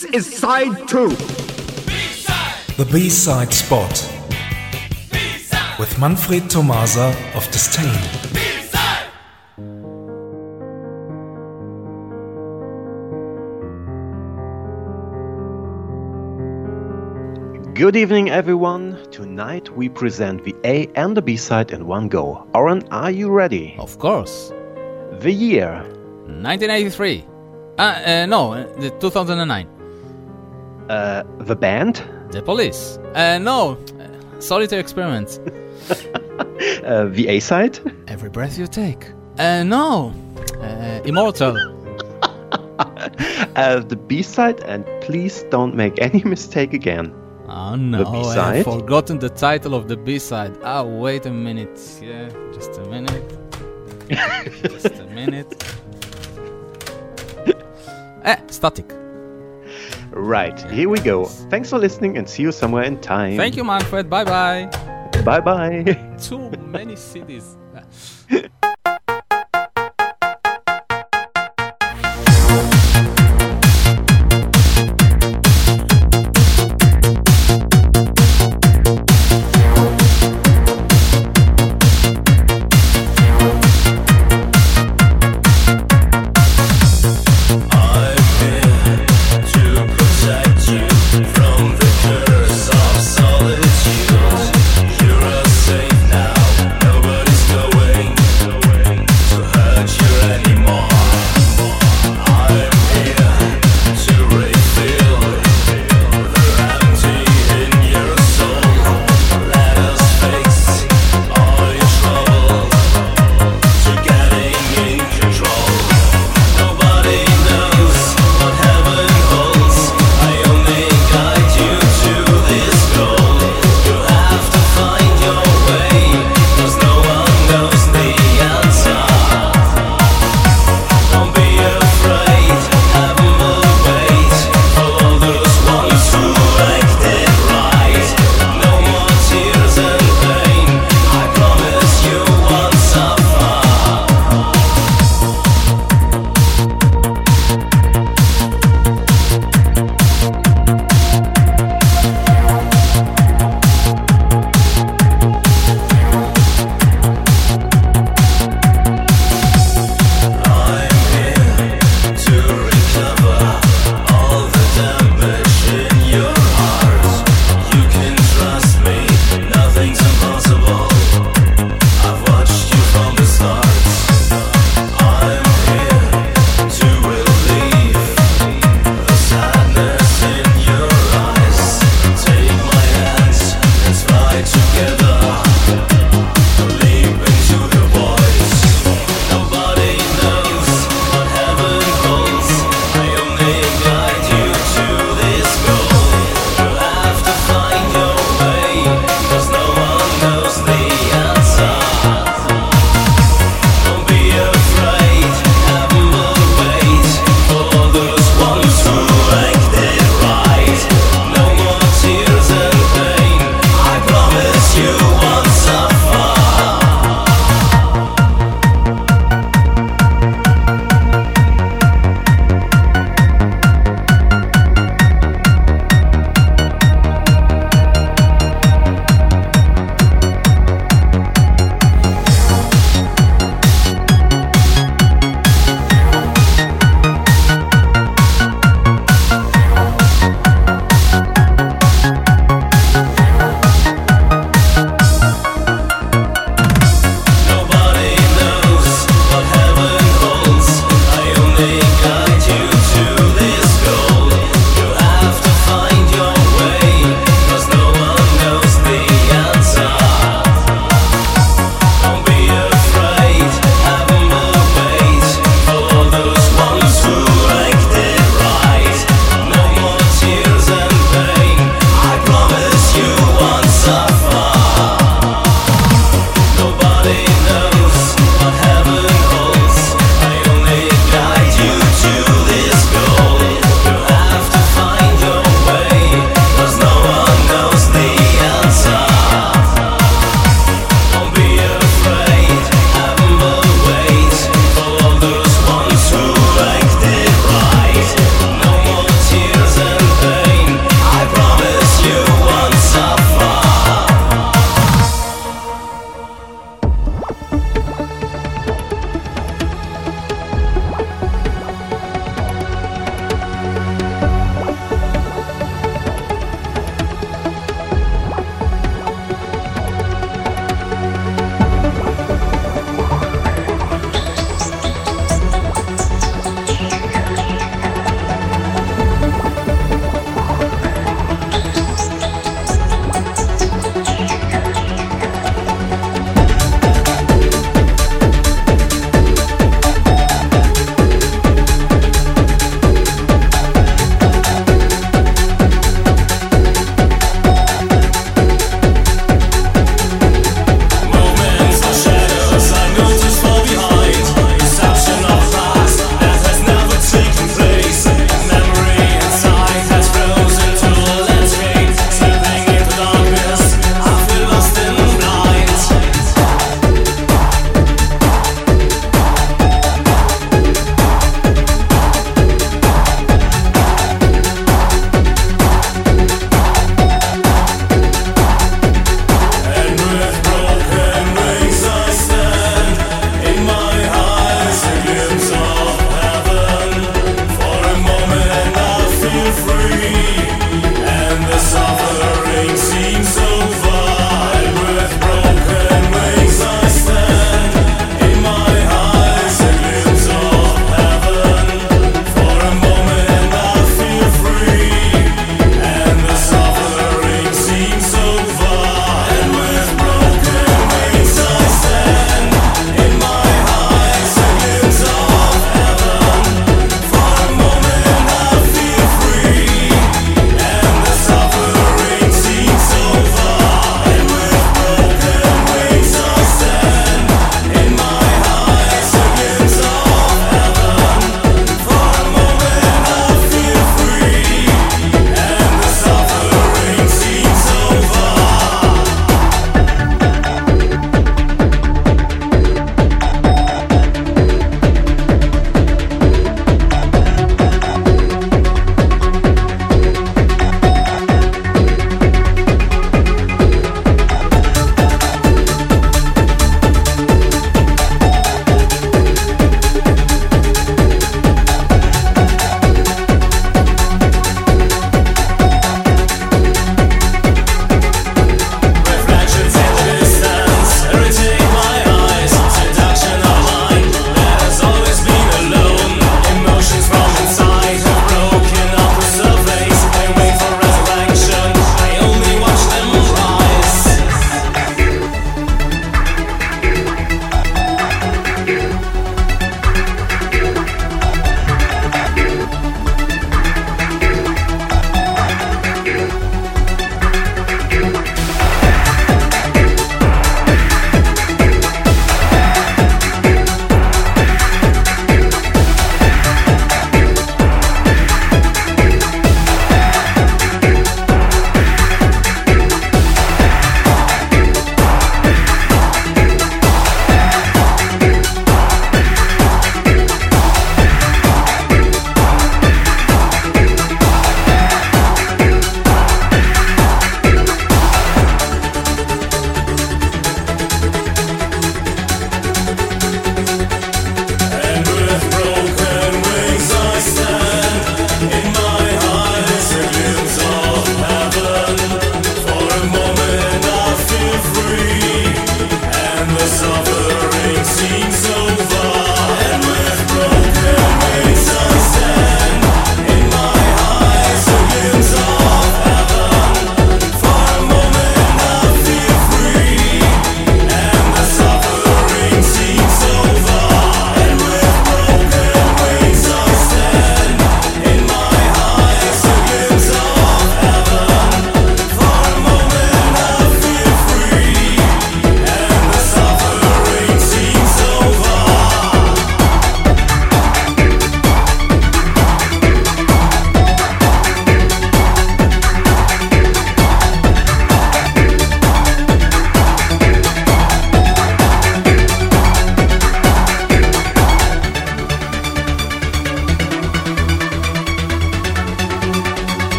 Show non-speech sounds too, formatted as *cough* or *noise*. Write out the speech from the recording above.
This is side two. The B-side spot with Manfred Tomasa of Disdain. Good evening, everyone. Tonight we present the A and the B side in one go. Oren, are you ready? Of course. The year 1983. Uh, uh, no, uh, the 2009. Uh, the band? The police. Uh, no, uh, solitary experiments. *laughs* Uh, the A side? Every breath you take. Uh, no, uh, immortal. *laughs* Uh, the B side, and please don't make *laughs* any mistake again. Oh no, I B-side? have forgotten the title of the B side. Ah, wait a minute. Yeah, just a minute. just a minute. eh, static. Right, here we go. Thanks for listening and see you somewhere in time. Thank you, Manfred. Bye bye. Bye bye. *laughs* Too many cities.